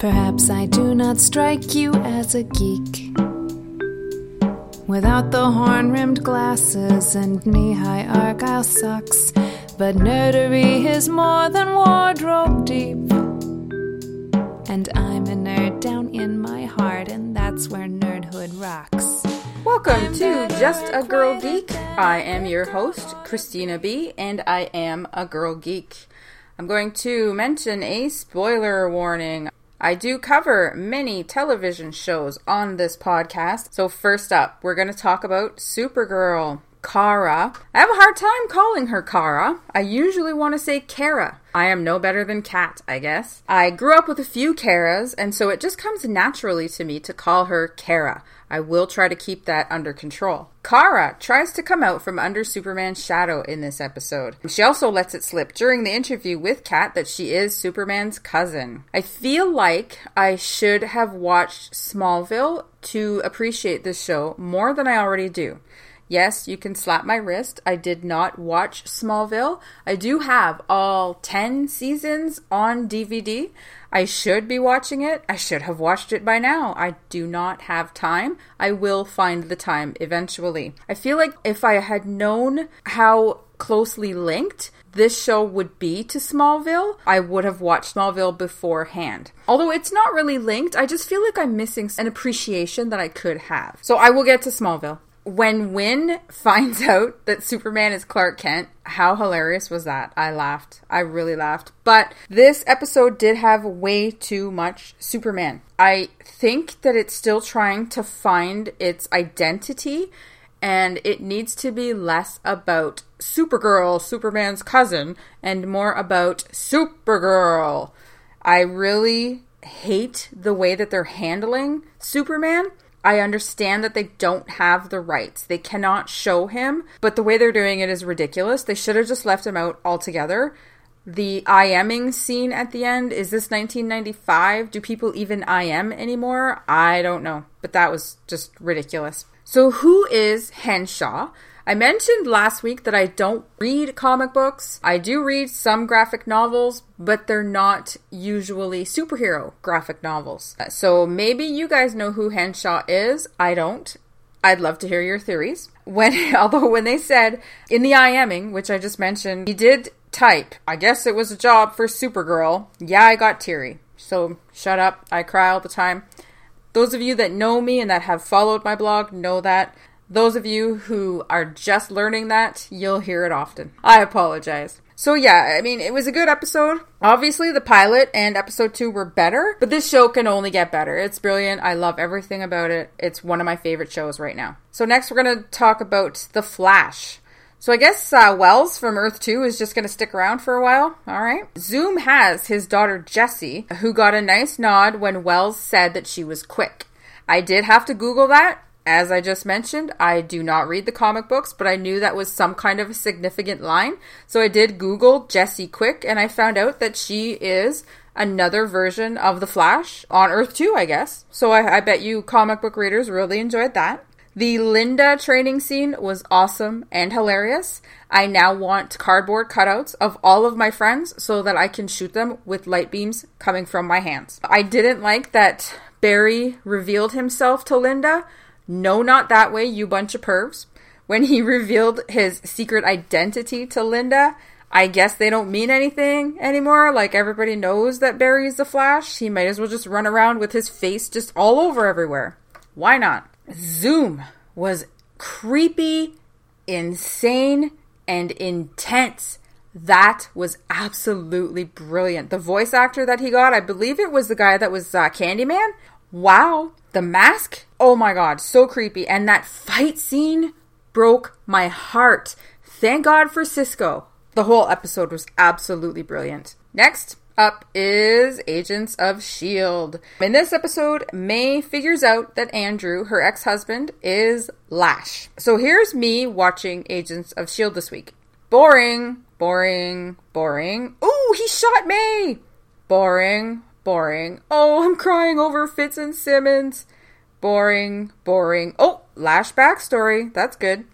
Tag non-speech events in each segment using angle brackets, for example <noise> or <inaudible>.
Perhaps I do not strike you as a geek. Without the horn rimmed glasses and knee high argyle socks. But nerdery is more than wardrobe deep. And I'm a nerd down in my heart, and that's where nerdhood rocks. Welcome to Just a Girl Geek. I am your host, Christina B., and I am a girl geek. I'm going to mention a spoiler warning. I do cover many television shows on this podcast. So, first up, we're going to talk about Supergirl. Kara. I have a hard time calling her Kara. I usually want to say Kara. I am no better than Kat, I guess. I grew up with a few Karas, and so it just comes naturally to me to call her Kara. I will try to keep that under control. Kara tries to come out from under Superman's shadow in this episode. She also lets it slip during the interview with Kat that she is Superman's cousin. I feel like I should have watched Smallville to appreciate this show more than I already do. Yes, you can slap my wrist. I did not watch Smallville. I do have all 10 seasons on DVD. I should be watching it. I should have watched it by now. I do not have time. I will find the time eventually. I feel like if I had known how closely linked this show would be to Smallville, I would have watched Smallville beforehand. Although it's not really linked, I just feel like I'm missing an appreciation that I could have. So I will get to Smallville when Winn finds <laughs> out that Superman is Clark Kent, how hilarious was that? I laughed. I really laughed. But this episode did have way too much Superman. I think that it's still trying to find its identity and it needs to be less about Supergirl, Superman's cousin, and more about Supergirl. I really hate the way that they're handling Superman I understand that they don't have the rights. They cannot show him, but the way they're doing it is ridiculous. They should have just left him out altogether. The IMing scene at the end, is this 1995? Do people even IM anymore? I don't know, but that was just ridiculous. So, who is Henshaw? I mentioned last week that I don't read comic books. I do read some graphic novels, but they're not usually superhero graphic novels. Uh, so maybe you guys know who Henshaw is. I don't. I'd love to hear your theories. <laughs> When although when they said in the IMing, which I just mentioned, he did type, I guess it was a job for Supergirl. Yeah, I got teary. So shut up. I cry all the time. Those of you that know me and that have followed my blog know that those of you who are just learning that, you'll hear it often. I apologize. So yeah, I mean, it was a good episode. Obviously, the pilot and episode 2 were better, but this show can only get better. It's brilliant. I love everything about it. It's one of my favorite shows right now. So next we're going to talk about The Flash. So I guess uh, Wells from Earth 2 is just going to stick around for a while. All right. Zoom has his daughter Jesse, who got a nice nod when Wells said that she was quick. I did have to Google that as I just mentioned, I do not read the comic books, but I knew that was some kind of a significant line. So I did Google Jesse Quick and I found out that she is another version of The Flash on Earth 2, I guess. So I, I bet you comic book readers really enjoyed that. The Linda training scene was awesome and hilarious. I now want cardboard cutouts of all of my friends so that I can shoot them with light beams coming from my hands. I didn't like that Barry revealed himself to Linda no, not that way, you bunch of pervs. When he <laughs> revealed his secret identity to Linda, I guess they don't mean anything anymore. Like everybody knows that Barry's the Flash. He might as well just run around with his face just all over everywhere. Why not? Zoom was creepy, insane, and intense. That was absolutely brilliant. The voice actor that he got, I believe it was the guy that was uh, Candyman. Wow. The mask Oh my god, so creepy. And that fight scene broke my heart. Thank God for Cisco. The whole episode was absolutely brilliant. Next up is Agents of S.H.I.E.L.D. In this episode, May figures out that Andrew, her ex husband, is Lash. So here's me watching Agents of S.H.I.E.L.D. this week. Boring, boring, boring. Ooh, he shot May! Boring, boring. Oh, I'm crying over Fitz and Simmons. Boring, boring. Oh, Lash backstory. That's good.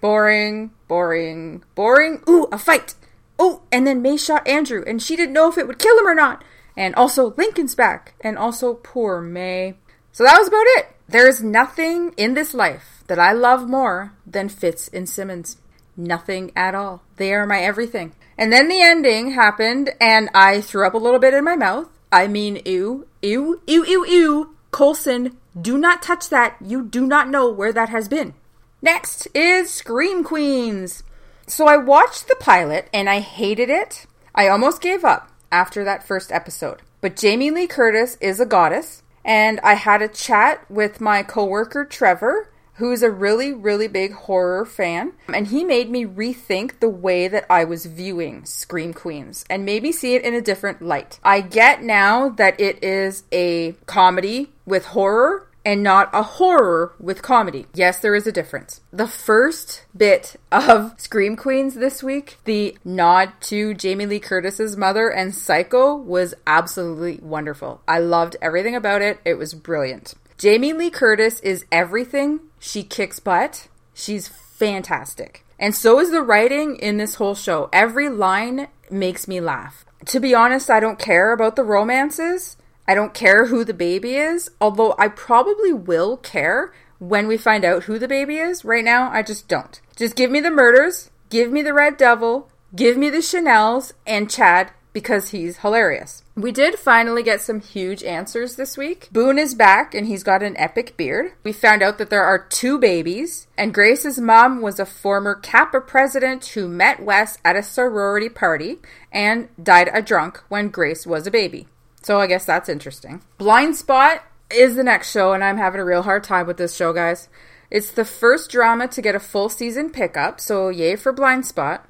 Boring, boring, boring. Ooh, a fight. Oh, and then May shot Andrew, and she didn't know if it would kill him or not. And also Lincoln's back. And also poor May. So that was about it. There is nothing in this life that I love more than Fitz and Simmons. Nothing at all. They are my everything. And then the ending happened, and I threw up a little bit in my mouth. I mean, ew, ew, ew, ew, ew. Coulson, do not touch that. You do not know where that has been. Next is Scream Queens. So I watched the pilot and I hated it. I almost gave up after that first episode. But Jamie Lee Curtis is a goddess, and I had a chat with my coworker Trevor, who's a really, really big horror fan, and he made me rethink the way that I was viewing Scream Queens and maybe see it in a different light. I get now that it is a comedy with horror and not a horror with comedy. Yes, there is a difference. The first bit of Scream Queens this week, the nod to Jamie Lee Curtis's mother and Psycho was absolutely wonderful. I loved everything about it. It was brilliant. Jamie Lee Curtis is everything. She kicks butt. She's fantastic. And so is the writing in this whole show. Every line makes me laugh. To be honest, I don't care about the romances. I don't care who the baby is, although I probably will care when we find out who the baby is. Right now, I just don't. Just give me the murders, give me the Red Devil, give me the Chanels, and Chad because he's hilarious. We did finally get some huge answers this week. Boone is back and he's got an epic beard. We found out that there are two babies, and Grace's mom was a former Kappa president who met Wes at a sorority party and died a drunk when Grace was a baby. So I guess that's interesting. Blindspot is the next show, and I'm having a real hard time with this show, guys. It's the first drama to get a full season pickup, so yay for Blindspot.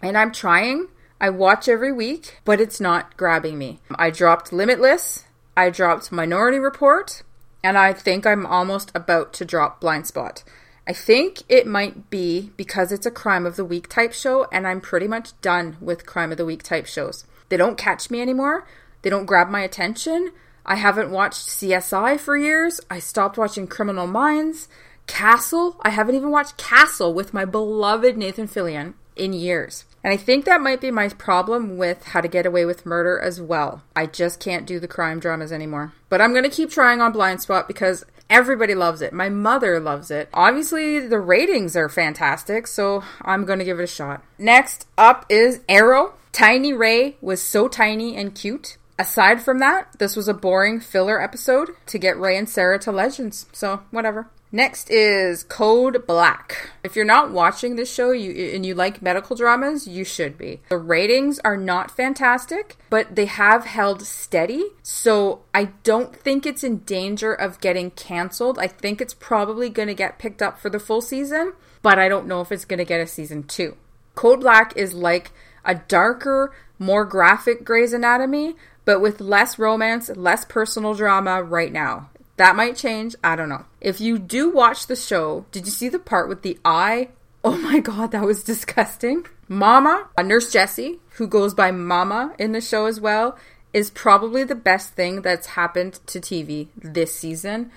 And I'm trying. I watch every week, but it's not grabbing me. I dropped Limitless, I dropped Minority Report, and I think I'm almost about to drop Blindspot. I think it might be because it's a crime of the week type show, and I'm pretty much done with crime of the week type shows. They don't catch me anymore, they don't grab my attention. I haven't watched CSI for years. I stopped watching Criminal Minds. Castle. I haven't even watched Castle with my beloved Nathan Fillion in years. And I think that might be my problem with How to Get Away with Murder as well. I just can't do the crime dramas anymore. But I'm going to keep trying on Blindspot because everybody loves it. My mother loves it. Obviously, the ratings are fantastic, so I'm going to give it a shot. Next up is Arrow. Tiny Ray was so tiny and cute. Aside from that, this was a boring filler episode to get Ray and Sara to Legends, so whatever. Next is Code Black. If you're not watching this show you, and you like medical dramas, you should be. The ratings are not fantastic, but they have held steady, so I don't think it's in danger of getting canceled. I think it's probably going to get picked up for the full season, but I don't know if it's going to get a season two. Code Black is like a darker, more graphic Grey's Anatomy, but with less romance, less personal drama right now. That might change. I don't know. If you do watch the show, did you see the part with the eye? <laughs> Oh my god, that was disgusting. Mama, a Nurse Jesse, who goes by Mama in the show as well, is probably the best thing that's happened to TV this season.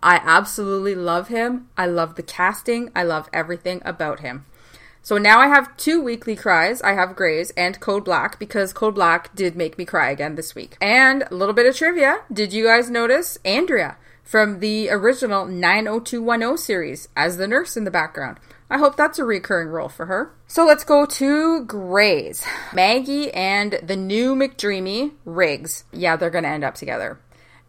I absolutely love him. I love the casting. I love everything about him. So now I have two weekly cries. I have Grey's and Code Black because Code Black did make me cry again this week. And a little bit of trivia. Did you guys notice Andrea from the original 90210 series as the nurse in the background? I hope that's a recurring role for her. So let's go to Grey's. Maggie and the new McDreamy, Riggs. Yeah, they're going to end up together.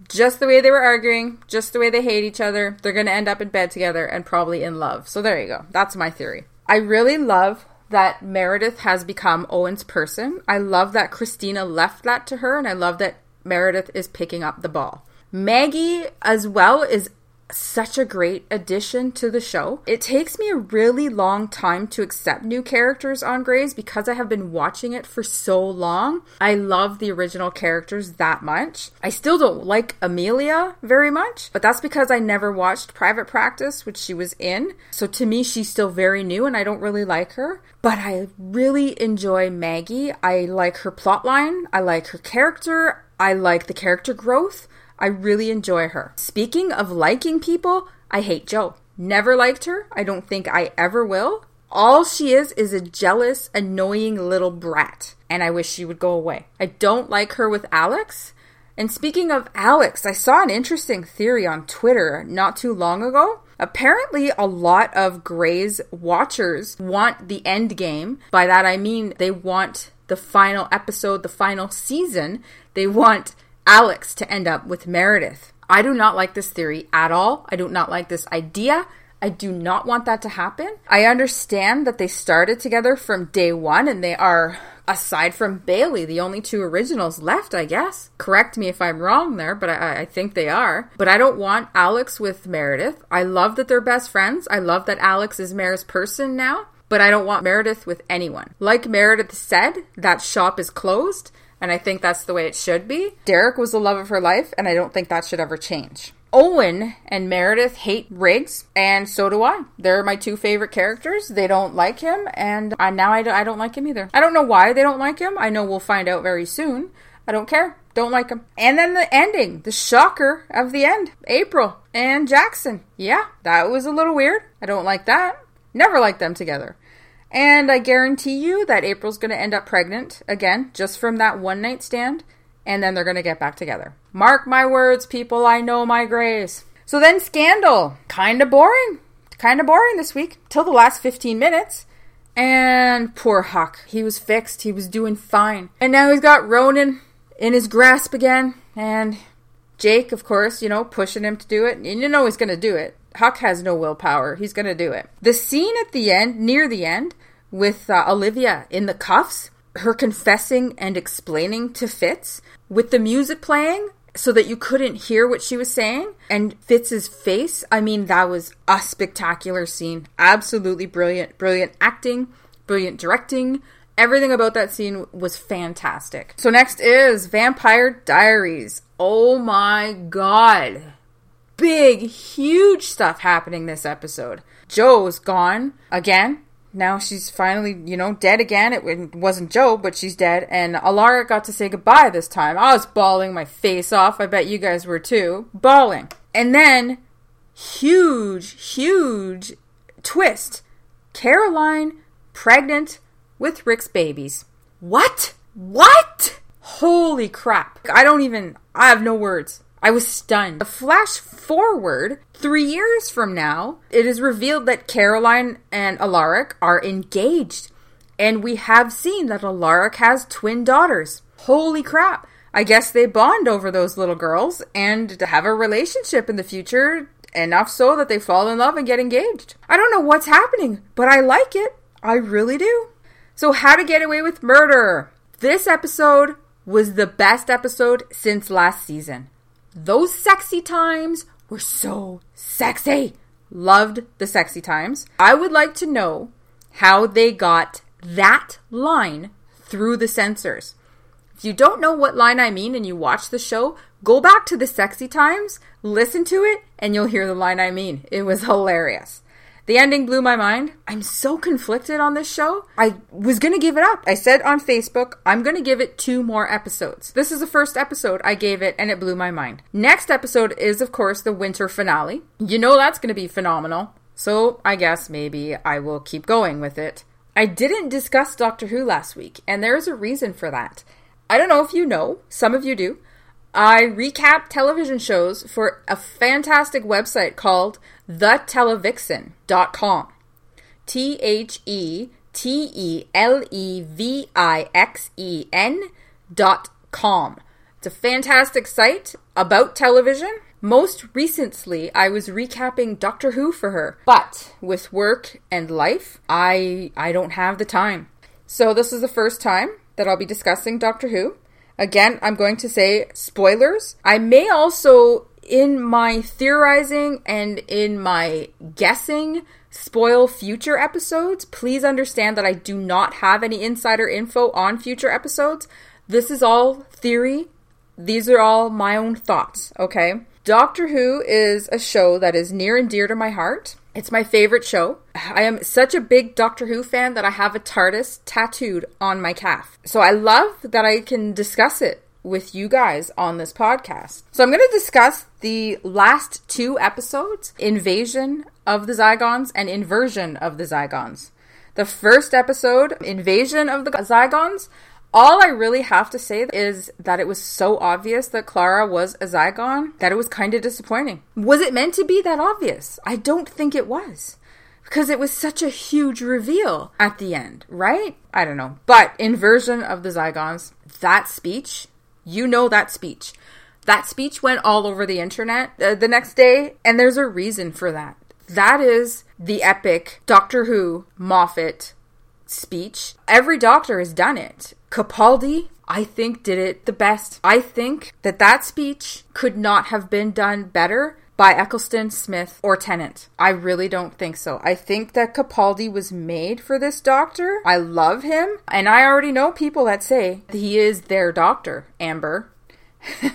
Just the way they were arguing, just the way they hate each other, they're going to end up in bed together and probably in love. So there you go. That's my theory. I really love that Meredith has become Owen's person. I love that Cristina left that to her, and I love that Meredith is picking up the ball. Maggie, as well, is such a great addition to the show. It takes me a really long time to accept new characters on Grey's because I have been watching it for so long. I love the original characters that much. I still don't like Amelia very much, but that's because I never watched Private Practice, which she was in. So to me, she's still very new and I don't really like her. But I really enjoy Maggie. I like her plotline, I like her character, I like the character growth. I really enjoy her. Speaking of liking people, I hate Jo. Never liked her. I don't think I ever will. All she is is a jealous, annoying little brat, and I wish she would go away. I don't like her with Alex. And speaking of Alex, I saw an interesting theory on Twitter not too long ago. Apparently, a lot of Grey's watchers want the end game. By that, I mean they want the final episode, the final season. They want Alex to end up with Meredith. I do not like this theory at all. I do not like this idea. I do not want that to happen. I understand that they started together from day one and they are, aside from Bailey, the only two originals left, I guess. Correct me if I'm wrong there, but I, I think they are. But I don't want Alex with Meredith. I love that they're best friends. I love that Alex is Mer's person now, but I don't want Meredith with anyone. Like Meredith said, that shop is closed. And I think that's the way it should be. Derek was the love of her life, and I don't think that should ever change. Owen and Meredith hate Riggs, and so do I. They're my two favorite characters. They don't like him, and I, now I, do, I don't like him either. I don't know why they don't like him. I know we'll find out very soon. I don't care. Don't like him. And then the ending, the shocker of the end April and Jackson. Yeah, that was a little weird. I don't like that. Never liked them together. And I guarantee you that April's going to end up pregnant again, just from that one night stand, and then they're going to get back together. Mark my words, people, I know my Grey's. So then, Scandal. Kind of boring. Kind of boring this week, till the last 15 minutes. And poor Huck. He was fixed, he was doing fine. And now he's got Rowan in his grasp again, and Jake, of course, you know, pushing him to do it. And you know he's going to do it. Huck has no willpower. He's going to do it. The scene at the end, near the end, with uh, Olivia in the cuffs, her confessing and explaining to Fitz with the music playing so that you couldn't hear what she was saying and Fitz's face. I mean, that was a spectacular scene. Absolutely brilliant. Brilliant acting, brilliant directing. Everything about that scene was fantastic. So, next is Vampire Diaries. Oh my god big, huge stuff happening this episode. Jo's gone again. Now she's finally, you know, dead again. It wasn't Jo, but she's dead. And Alaric got to say goodbye this time. I was bawling my face off. I bet you guys were too. Bawling. And then, huge, huge twist. Caroline pregnant with Ric's babies. What? What? Holy crap. I don't even, I have no words. I was stunned. A flash forward three years from now, it is revealed that Caroline and Alaric are engaged. And we have seen that Alaric has twin daughters. Holy crap. I guess they bond over those little girls and have a relationship in the future, enough so that they fall in love and get engaged. I don't know what's happening, but I like it. I really do. So, How to Get Away with Murder. This episode was the best episode since last season. Those sexy times were so sexy. Loved the sexy times. I would like to know how they got that line through the censors. If you don't know what line I mean and you watch the show, go back to the sexy times, listen to it, and you'll hear the line I mean. It was hilarious. The ending blew my mind. I'm so conflicted on this show. I was going to give it up. I said on Facebook, I'm going to give it two more episodes. This is the first episode I gave it, and it blew my mind. Next episode is, of course, the winter finale. You know that's going to be phenomenal. So I guess maybe I will keep going with it. I didn't discuss Doctor Who last week, and there is a reason for that. I don't know if you know, some of you do. I recap television shows for a fantastic website called theteleVixen.com. T H E T E L E V I X E N dot com. It's a fantastic site about television. Most recently, I was recapping Doctor Who for her, but with work and life, I I don't have the time. So this is the first time that I'll be discussing Doctor Who. Again, I'm going to say spoilers. I may also, in my theorizing and in my guessing, spoil future episodes. Please understand that I do not have any insider info on future episodes. This is all theory. These are all my own thoughts, okay? Doctor Who is a show that is near and dear to my heart. It's my favorite show. I am such a big Doctor Who fan that I have a TARDIS tattooed on my calf. So I love that I can discuss it with you guys on this podcast. So I'm going to discuss the last two episodes Invasion of the Zygons and Inversion of the Zygons. The first episode, Invasion of the Zygons, all I really have to say is that it was so obvious that Clara was a Zygon that it was kind of disappointing. Was it meant to be that obvious? I don't think it was. Because it was such a huge reveal at the end, right? I don't know. But inversion of the Zygons, that speech, you know that speech. That speech went all over the internet uh, the next day, and there's a reason for that. That is the epic Doctor Who Moffat speech. Every doctor has done it. Capaldi, I think, did it the best. I think that that speech could not have been done better by Eccleston, Smith, or Tennant. I really don't think so. I think that Capaldi was made for this doctor. I love him, and I already know people that say he is their doctor, Amber. <laughs>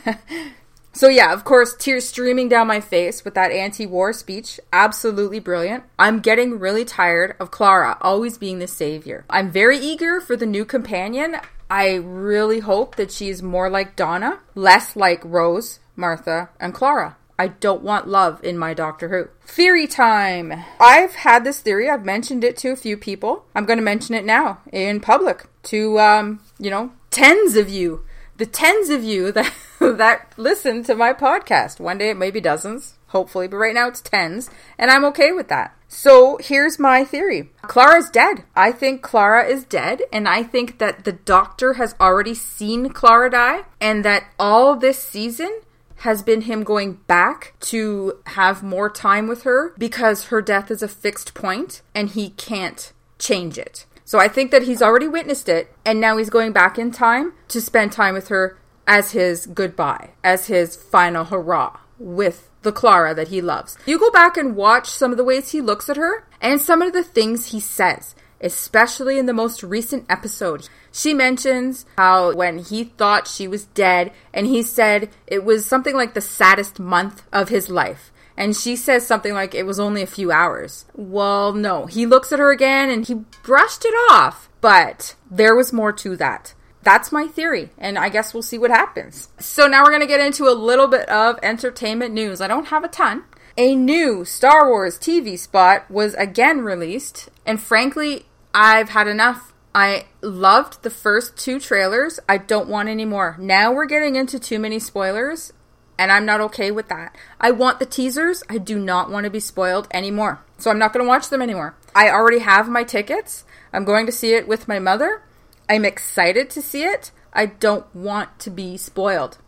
So, yeah, of course, tears streaming down my face with that anti war speech. Absolutely brilliant. I'm getting really tired of Clara always being the savior. I'm very eager for the new companion. I really hope that she's more like Donna, less like Rose, Martha, and Clara. I don't want love in my Doctor Who. Theory time! I've had this theory, I've mentioned it to a few people. I'm going to mention it now in public to, um, you know, tens of you the tens of you that <laughs> <laughs> that listen to my podcast. One day it may be dozens, hopefully, but right now it's tens, and I'm okay with that. So here's my theory. Clara's dead. I think Clara is dead, and I think that the doctor has already seen Clara die, and that all this season has been him going back to have more time with her because her death is a fixed point and he can't change it. So I think that he's already witnessed it, and now he's going back in time to spend time with her as his goodbye, as his final hurrah with the Clara that he loves. You go back and watch some of the ways he looks at her and some of the things he says, especially in the most recent episode. She mentions how when he thought she was dead, and he said it was something like the saddest month of his life. And she says something like it was only a few hours. Well, no. He looks at her again and he brushed it off. But there was more to that. That's my theory, and I guess we'll see what happens. So now we're going to get into a little bit of entertainment news. I don't have a ton. A new Star Wars TV spot was again released, and frankly, I've had enough. I loved the first two trailers. I don't want any more. Now we're getting into too many spoilers, and I'm not okay with that. I want the teasers. I do not want to be spoiled anymore. So I'm not going to watch them anymore. I already have my tickets. I'm going to see it with my mother. I'm excited to see it. I don't want to be spoiled.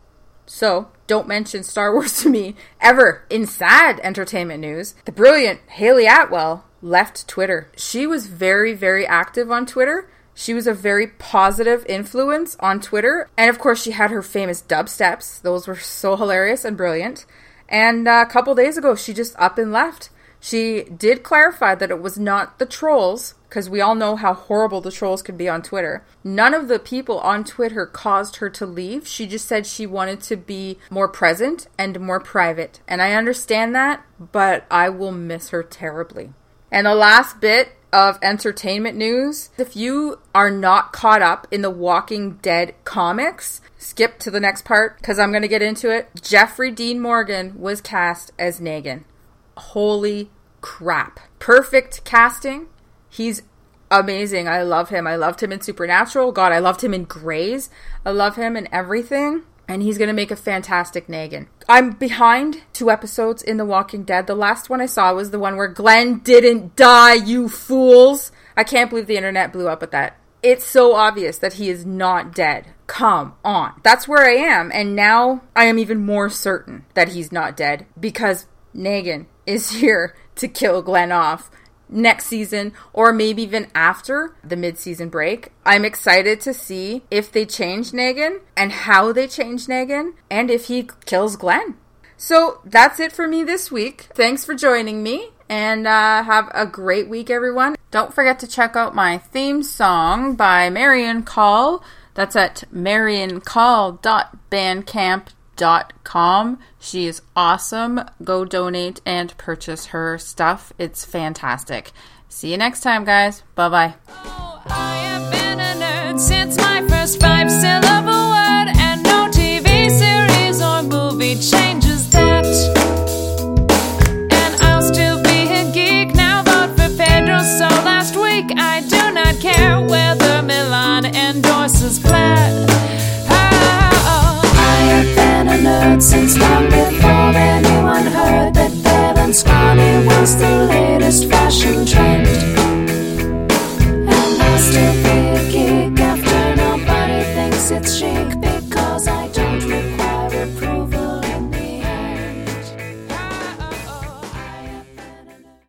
So, don't mention Star <laughs> Wars to me ever. In sad entertainment news, the brilliant Hayley Atwell left Twitter. She was very, very active on Twitter she was a very positive influence on Twitter. And of course, she had her famous dubsteps. Those were so hilarious and brilliant. And uh, a couple days ago, she just up and left. She did clarify that it was not the trolls, because we all know how horrible the trolls can be on Twitter. None of the people on Twitter caused her to leave. She just said she wanted to be more present and more private. And I understand that, but I will miss her terribly. And the last bit of entertainment news. If you are not caught up in the Walking Dead comics, skip to the next part because I'm going to get into it. Jeffrey Dean Morgan was cast as Negan. Holy crap. Perfect casting. He's amazing. I love him. I loved him in Supernatural. God, I loved him in Grey's. I love him in everything and he's going to make a fantastic Negan. I'm behind two episodes in The Walking Dead. The last one I saw was the one where Glenn didn't die, you fools. I can't believe the internet blew up at that. It's so obvious that he is not dead. Come on. That's where I am, and now I am even more certain that he's not dead because Negan is here to kill Glenn off next season or maybe even after the mid-season break. I'm excited to see if they change Negan and how they change Negan and if he kills Glenn. So that's it for me this week. Thanks for joining me and uh, have a great week, everyone. Don't forget to check out my theme song by Marian Call. That's at mariancall.bandcamp.com com. She is awesome. Go donate and purchase her stuff. It's fantastic. See you next time, guys. Bye bye. Oh,